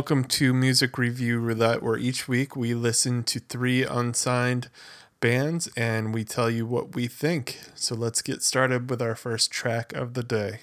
welcome to Music Review Roulette, where each week we listen to three unsigned bands and we tell you what we think. So let's get started with our first track of the day.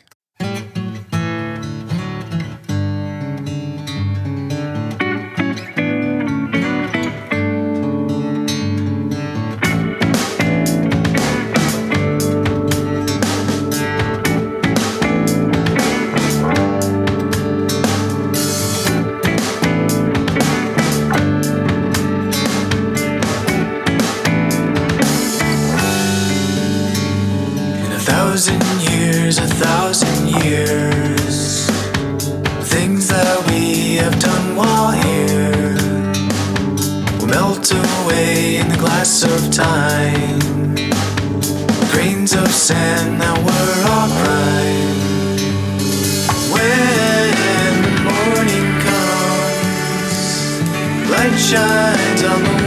years, a thousand years. Things that we have done while here will melt away in the glass of time. Grains of sand that were upright. When the morning comes, light shines on the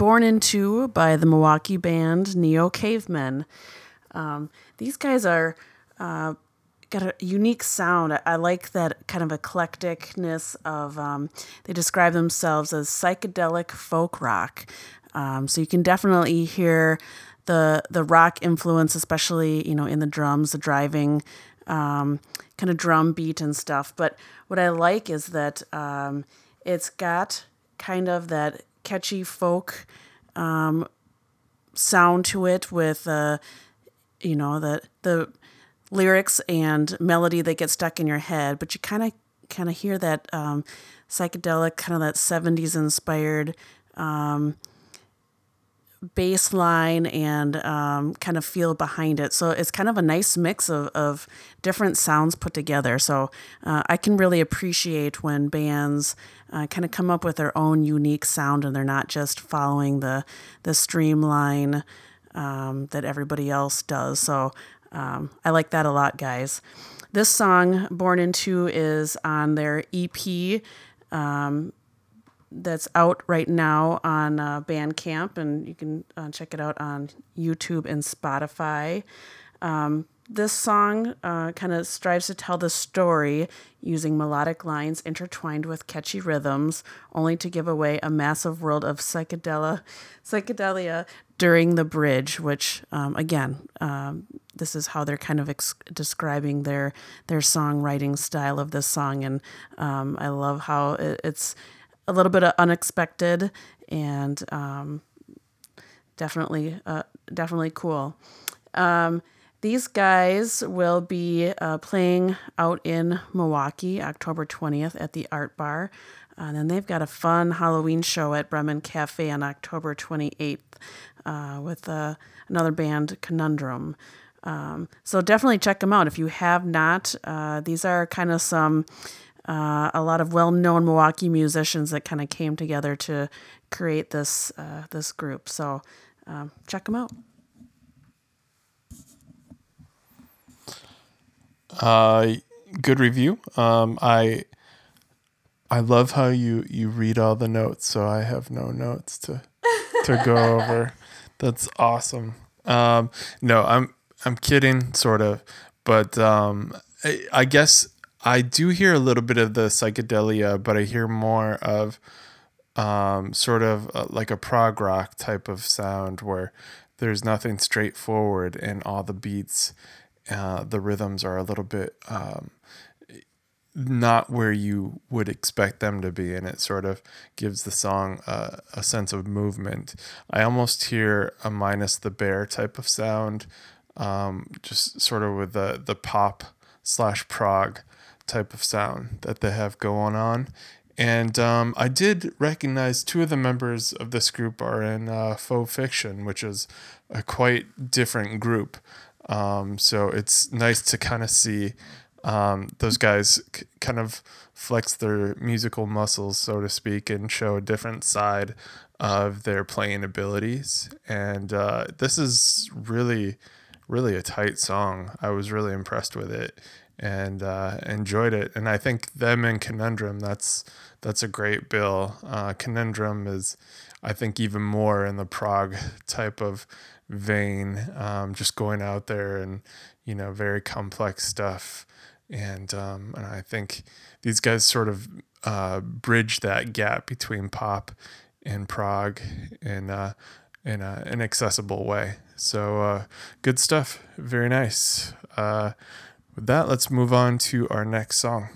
Born Into by the Milwaukee band Neo Cavemen. Um, these guys are uh, got a unique sound. I, I, like that kind of eclecticness of. Um, they describe themselves as psychedelic folk rock. Um, so you can definitely hear the the rock influence, especially you know in the drums, the driving um, kind of drum beat and stuff. But what I like is that um, it's got kind of that catchy folk um, sound to it with uh, you know the the lyrics and melody that get stuck in your head. But you kind of kind of hear that um, psychedelic kind of that 70s inspired um, bass line and um, kind of feel behind it. So it's kind of a nice mix of, of different sounds put together. So uh, I can really appreciate when bands uh, kind of come up with their own unique sound and they're not just following the the streamline um, that everybody else does. So um, I like that a lot, guys. This song, Born Into, is on their EP um, that's out right now on uh, Bandcamp, and you can uh, check it out on YouTube and Spotify. Um, this song uh, kind of strives to tell the story using melodic lines intertwined with catchy rhythms, only to give away a massive world of psychedelia, psychedelia during the bridge. Which, um, again, um, this is how they're kind of ex- describing their their songwriting style of this song, and um, I love how it, it's a little bit of unexpected and um, definitely uh, definitely cool. Um, these guys will be uh, playing out in Milwaukee October 20th at the Art Bar. And then they've got a fun Halloween show at Bremen Cafe on October 28th uh, with uh, another band, Conundrum. Um, so definitely check them out if you have not. Uh, these are kind of some, uh, a lot of well known Milwaukee musicians that kind of came together to create this, uh, this group. So um, check them out. Uh, good review. Um, I I love how you you read all the notes, so I have no notes to to go over. That's awesome. Um, no, I'm I'm kidding, sort of, but um, I, I guess I do hear a little bit of the psychedelia, but I hear more of um, sort of uh, like a prog rock type of sound where there's nothing straightforward and all the beats uh, the rhythms are a little bit um, not where you would expect them to be, and it sort of gives the song a, a sense of movement. I almost hear a minus the bear type of sound, um, just sort of with the the pop slash prog type of sound that they have going on. And um, I did recognize two of the members of this group are in uh, Faux Fiction, which is a quite different group. Um, so it's nice to kind of see um, those guys c- kind of flex their musical muscles, so to speak, and show a different side of their playing abilities. And uh, this is really, really a tight song. I was really impressed with it and uh, enjoyed it. And I think them and Conundrum, that's that's a great bill. Uh, Conundrum is, I think, even more in the prog type of vein, um, just going out there and you know very complex stuff, and um, and I think these guys sort of uh, bridge that gap between pop and prog in uh, in an accessible way. So uh, good stuff, very nice. With that, let's move on to our next song.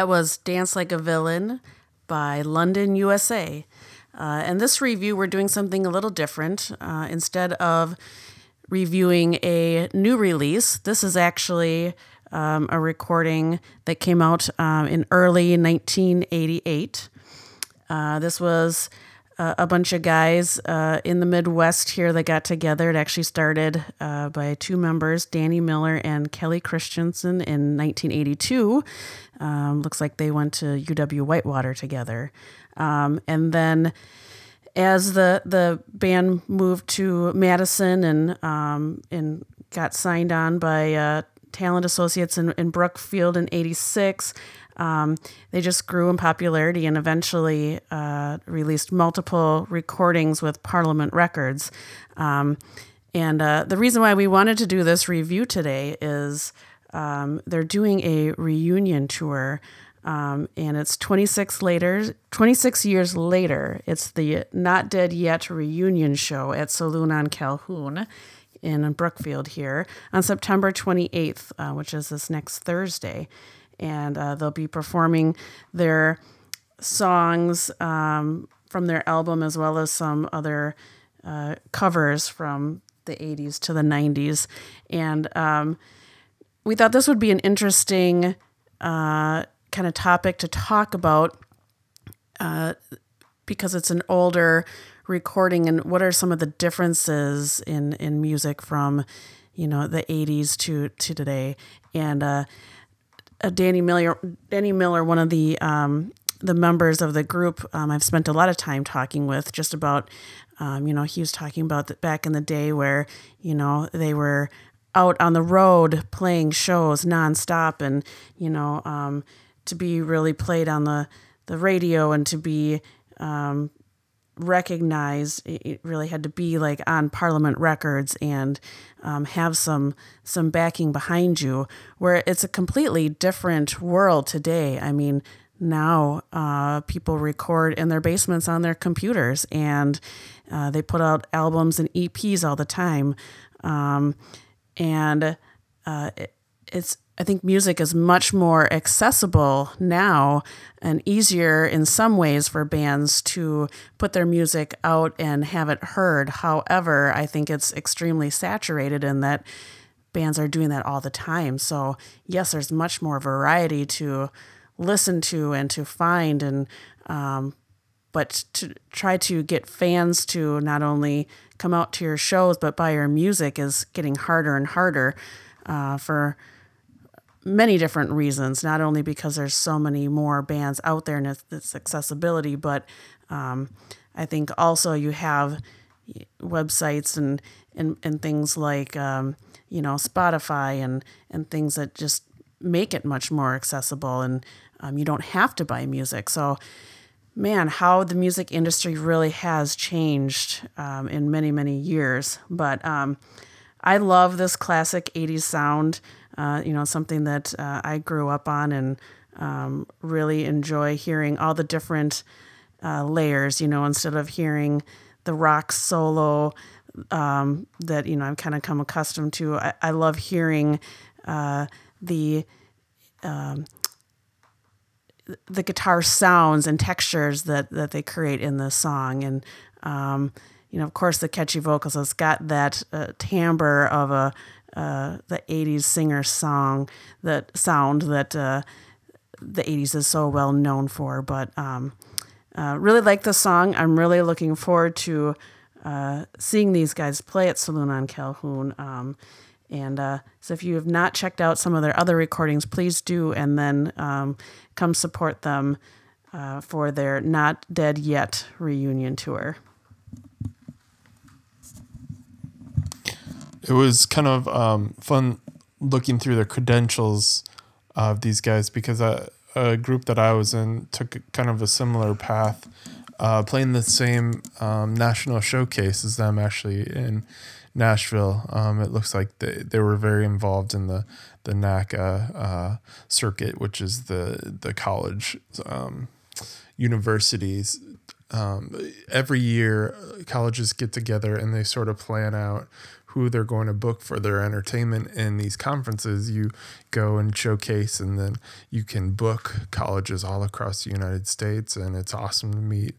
That was Dance Like a Villain by London, USA. Uh, and this review, we're doing something a little different. Uh, instead of reviewing a new release, this is actually um, a recording that came out um, in early 1988. Uh, this was uh, a bunch of guys uh, in the Midwest here that got together. It actually started uh, by two members, Danny Miller and Kelly Christensen, in 1982. Um, looks like they went to UW Whitewater together. Um, and then as the the band moved to Madison and um, and got signed on by uh, Talent Associates in, in Brookfield in '86, um, they just grew in popularity and eventually uh, released multiple recordings with Parliament Records. Um, and uh, the reason why we wanted to do this review today is um, they're doing a reunion tour. Um, and it's 26 later 26 years later it's the not dead yet reunion show at saloon on calhoun in brookfield here on september 28th uh, which is this next thursday and uh, they'll be performing their songs um, from their album as well as some other uh, covers from the 80s to the 90s. And um, we thought this would be an interesting uh, kind of topic to talk about uh, because it's an older recording and what are some of the differences in, in music from you know the 80s to to today and uh, Danny Miller, Danny Miller, one of the um, the members of the group, um, I've spent a lot of time talking with just about, um, you know, he was talking about back in the day where, you know, they were out on the road playing shows nonstop and, you know, um, to be really played on the, the radio and to be recognized it really had to be like on parliament records and um, have some some backing behind you where it's a completely different world today. I mean now uh, people record in their basements on their computers and uh, they put out albums and eps all the time. Um, and uh, it, it's I think music is much more accessible now and easier in some ways for bands to put their music out and have it heard. However, I think it's extremely saturated in that bands are doing that all the time. So, yes, there's much more variety to listen to and to find and um, but to try to get fans to not only come out to your shows but buy your music is getting harder and harder uh, for many different reasons, not only because there's so many more bands out there and it's, it's accessibility, but um, I think also you have websites and, and, and things like, um, you know, Spotify and, and things that just make it much more accessible and um, you don't have to buy music. So, man, how the music industry really has changed um, in many, many years. But um, I love this classic 80s sound uh, you know, something that uh, I grew up on and um, really enjoy hearing all the different uh, layers, you know, instead of hearing the rock solo um, that, you know, I've kind of come accustomed to. I, I love hearing uh, the. Um, the guitar sounds and textures that, that they create in the song and um, you know of course the catchy vocals it's got that uh, timbre of a uh, the 80s singer song that sound that uh, the 80s is so well known for. But um, uh, really like the song. I'm really looking forward to uh, seeing these guys play at Saloon on Calhoun. Um, and uh, so if you have not checked out some of their other recordings, please do, and then um, come support them uh, for their Not Dead Yet reunion tour. It was kind of um, fun looking through the credentials of these guys because a, a, group that I was in took kind of a similar path, uh, playing the same um, national showcase as them actually in Nashville. Um, it looks like they, they were very involved in the the NACA uh, circuit, which is the the college um, universities um, every year colleges get together and they sort of plan out who they're going to book for their entertainment in these conferences. You go and showcase, and then you can book colleges all across the United States, and it's awesome to meet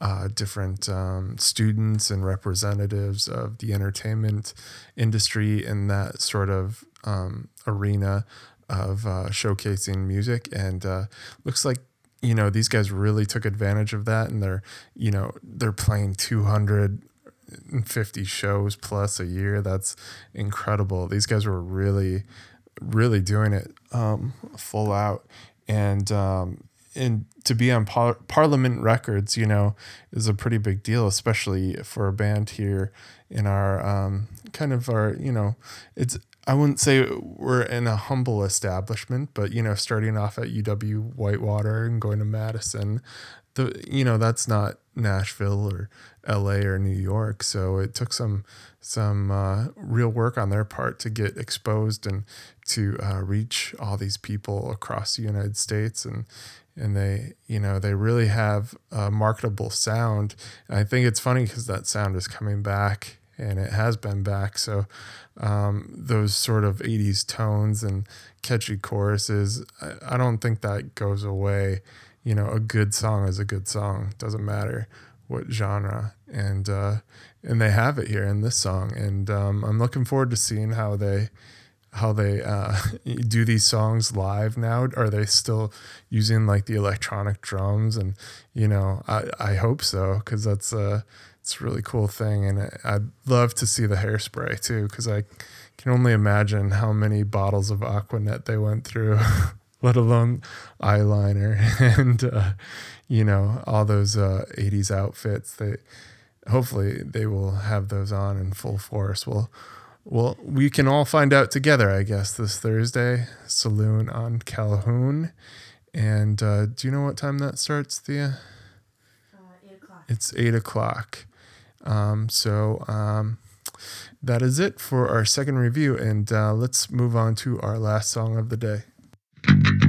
uh, different um, students and representatives of the entertainment industry in that sort of um, arena of uh, showcasing music. And uh, looks like you know these guys really took advantage of that, and they're you know they're playing two hundred 50 shows plus a year. That's incredible. These guys were really, really doing it um, full out. And, um, and to be on par- Parliament Records, you know, is a pretty big deal, especially for a band here in our um, kind of our, you know, it's, I wouldn't say we're in a humble establishment, but, you know, starting off at UW Whitewater and going to Madison, the, you know, that's not Nashville or LA or New York. So it took some some uh, real work on their part to get exposed and to uh, reach all these people across the United States and and they you know they really have a marketable sound. And I think it's funny because that sound is coming back and it has been back. So um, those sort of 80s tones and catchy choruses, I, I don't think that goes away you know, a good song is a good song. Doesn't matter what genre. And uh, and they have it here in this song. And um, I'm looking forward to seeing how they how they uh, do these songs live now. Are they still using like the electronic drums? And you know, I I hope so because that's a it's a really cool thing. And I'd love to see the hairspray too because I can only imagine how many bottles of Aquanet they went through. let alone eyeliner and uh, you know all those uh, 80s outfits that hopefully they will have those on in full force. Well well we can all find out together i guess this thursday saloon on calhoun. And uh, do you know what time that starts thea? Uh, eight o'clock. it's eight o'clock. Um, so um, that is it for our second review. And uh, let's move on to our last song of the day thank you.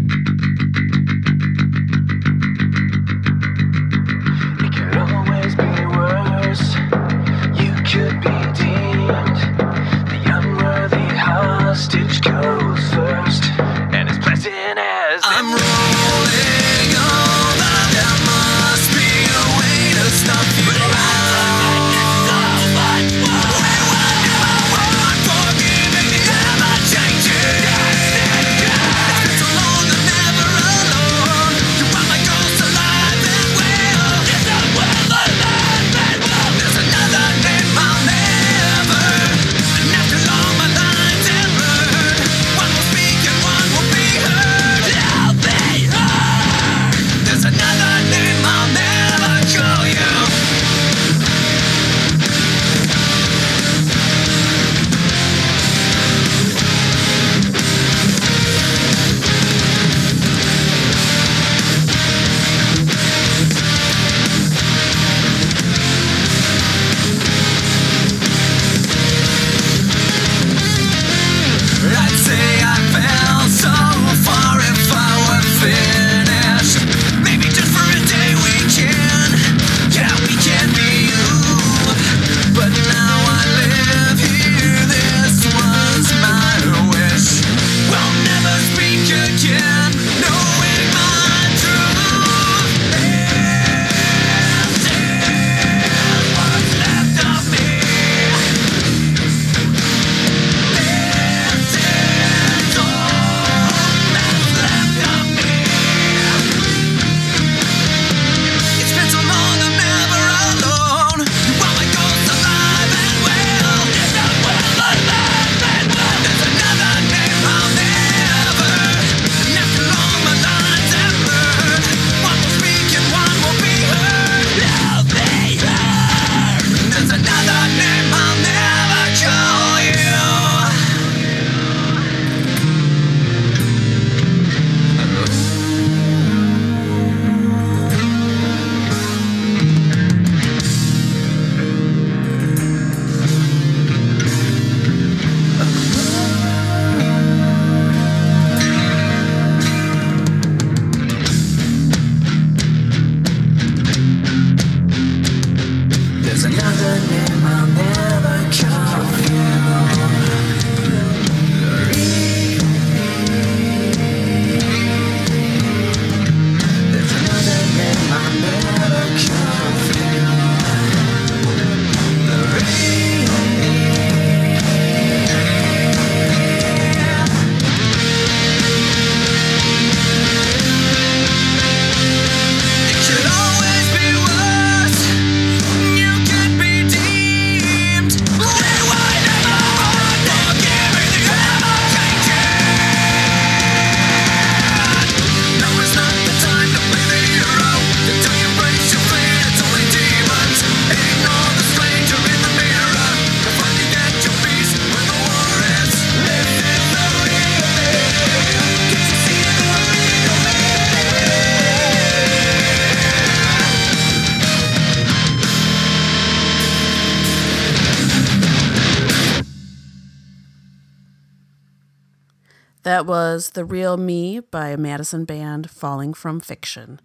Was The Real Me by Madison Band, Falling from Fiction.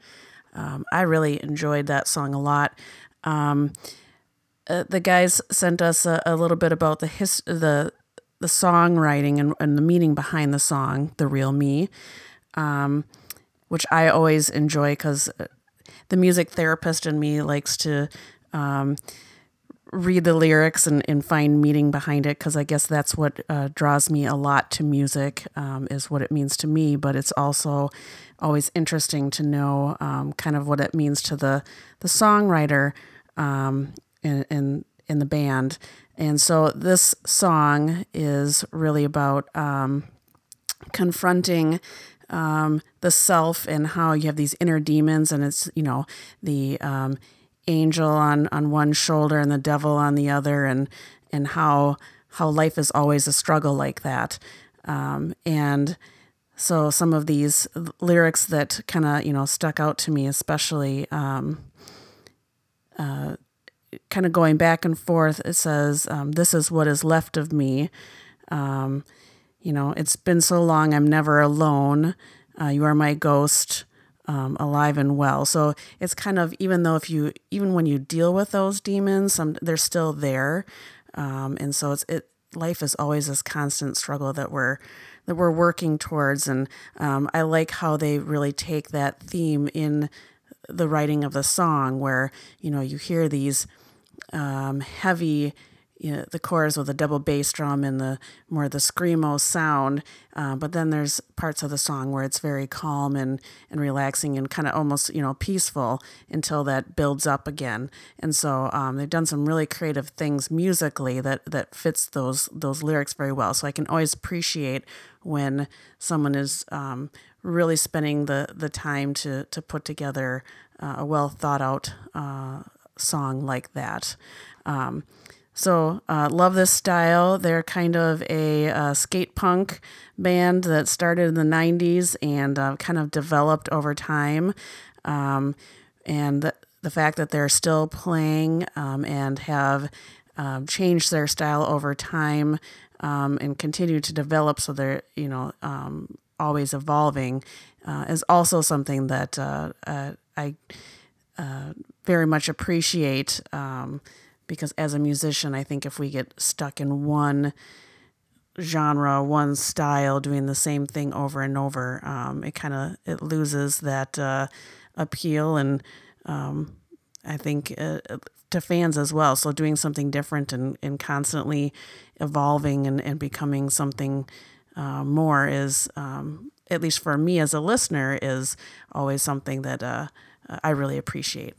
Um, I really enjoyed that song a lot. Um, uh, the guys sent us a, a little bit about the his, the the songwriting and, and the meaning behind the song, "The Real Me," um, which I always enjoy because the music therapist in me likes to um, read the lyrics and, and find meaning behind it because I guess that's what uh, draws me a lot to music um, is what it means to me. But it's also always interesting to know um, kind of what it means to the the songwriter um, in, in in the band. And so this song is really about um, confronting um, the self and how you have these inner demons, and it's you know the um, angel on on one shoulder and the devil on the other, and and how how life is always a struggle like that, um, and so some of these lyrics that kind of you know stuck out to me, especially. Um, uh, kind of going back and forth. It says, um, "This is what is left of me." Um, you know, it's been so long. I'm never alone. Uh, you are my ghost, um, alive and well. So it's kind of even though if you even when you deal with those demons, some they're still there, um, and so it's it. Life is always this constant struggle that we're that we're working towards, and um, I like how they really take that theme in the writing of the song, where you know you hear these um, heavy, you know, the chorus with the double bass drum and the more the screamo sound. Uh, but then there's parts of the song where it's very calm and, and relaxing and kind of almost, you know, peaceful until that builds up again. And so um, they've done some really creative things musically that, that fits those, those lyrics very well. So I can always appreciate when someone is um, really spending the, the time to, to put together uh, a well thought out uh, song like that. Um, so, uh, love this style. They're kind of a uh, skate punk band that started in the 90s and uh, kind of developed over time. Um, and the, the, fact that they're still playing um, and have um, changed their style over time um, and continue to develop so they're, you know, um, always evolving uh, is also something that uh, uh, I very much appreciate um, because as a musician, I think if we get stuck in one genre, one style, doing the same thing over and over, um, it kind of it loses that uh, appeal and um, I think uh, to fans as well. So doing something different and, and constantly evolving and, and becoming something uh, more is, um, at least for me as a listener, is always something that uh, I really appreciate.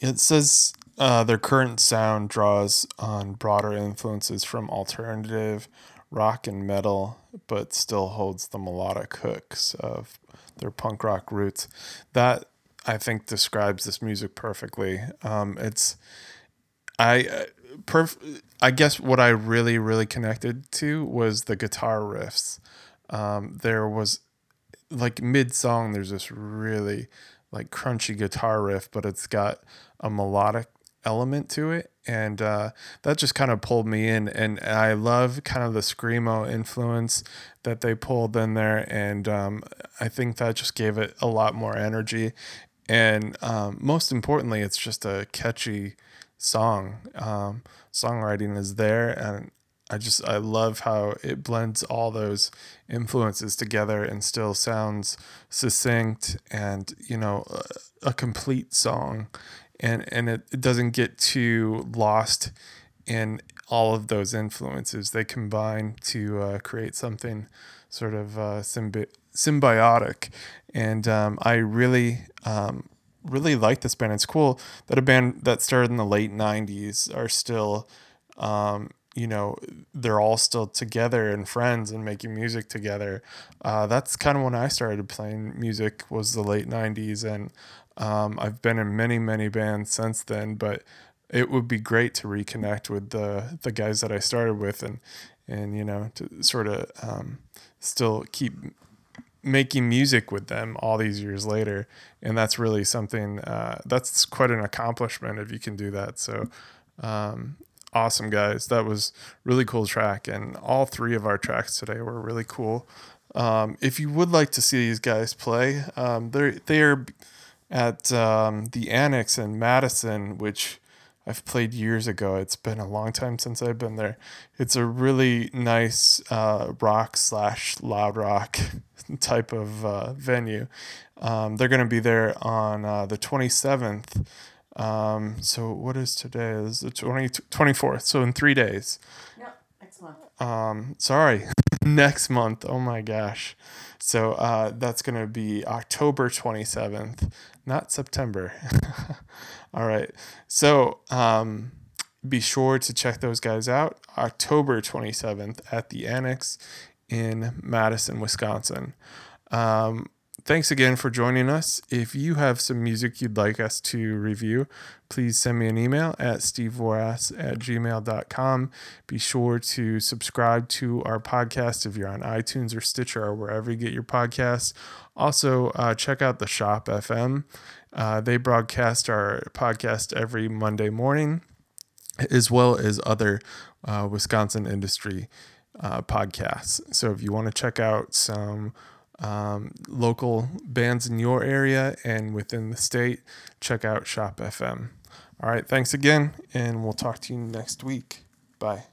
It says uh, their current sound draws on broader influences from alternative rock and metal, but still holds the melodic hooks of their punk rock roots. That I think describes this music perfectly. Um, it's I uh, perf- I guess what I really really connected to was the guitar riffs. Um, there was like mid song. There's this really like crunchy guitar riff, but it's got a melodic element to it and uh, that just kind of pulled me in and i love kind of the screamo influence that they pulled in there and um, i think that just gave it a lot more energy and um, most importantly it's just a catchy song. Um, songwriting is there and i just i love how it blends all those influences together and still sounds succinct and you know a, a complete song and and it, it doesn't get too lost in all of those influences. They combine to uh, create something sort of uh, symbi- symbiotic, and um, I really. Um, really like this band. It's cool that a band that started in the late '90s are still, um, you know, they're all still together and friends and making music together. Uh, that's kind of when I started playing music was the late '90s, and um, I've been in many, many bands since then, but it would be great to reconnect with the the guys that I started with, and and you know to sort of um, still keep making music with them all these years later, and that's really something uh, that's quite an accomplishment if you can do that. So. Um, awesome, guys. That was really cool track, and all three of our tracks today were really cool. Um, if you would like to see these guys play, um, they're they're at um, the Annex in Madison, which I've played years ago. It's been a long time since I've been there. It's a really nice uh, rock slash loud rock type of uh, venue. Um, they're going to be there on uh, the 27th. Um, so what is today? Is the 20, 24th. So in three days. Yep. Excellent. Um, sorry, next month. Oh my gosh. So uh, that's going to be October 27th, not September. All right. So um, be sure to check those guys out. October 27th at the Annex in Madison, Wisconsin. Um, thanks again for joining us. If you have some music you'd like us to review, please send me an email at stevevoras at gmail.com. Be sure to subscribe to our podcast if you're on iTunes or Stitcher or wherever you get your podcasts. Also, uh, check out the Shop FM. Uh, they broadcast our podcast every Monday morning, as well as other uh, Wisconsin industry uh, podcasts. So if you want to check out some um, local bands in your area and within the state, check out Shop FM. All right, thanks again, and we'll talk to you next week. Bye.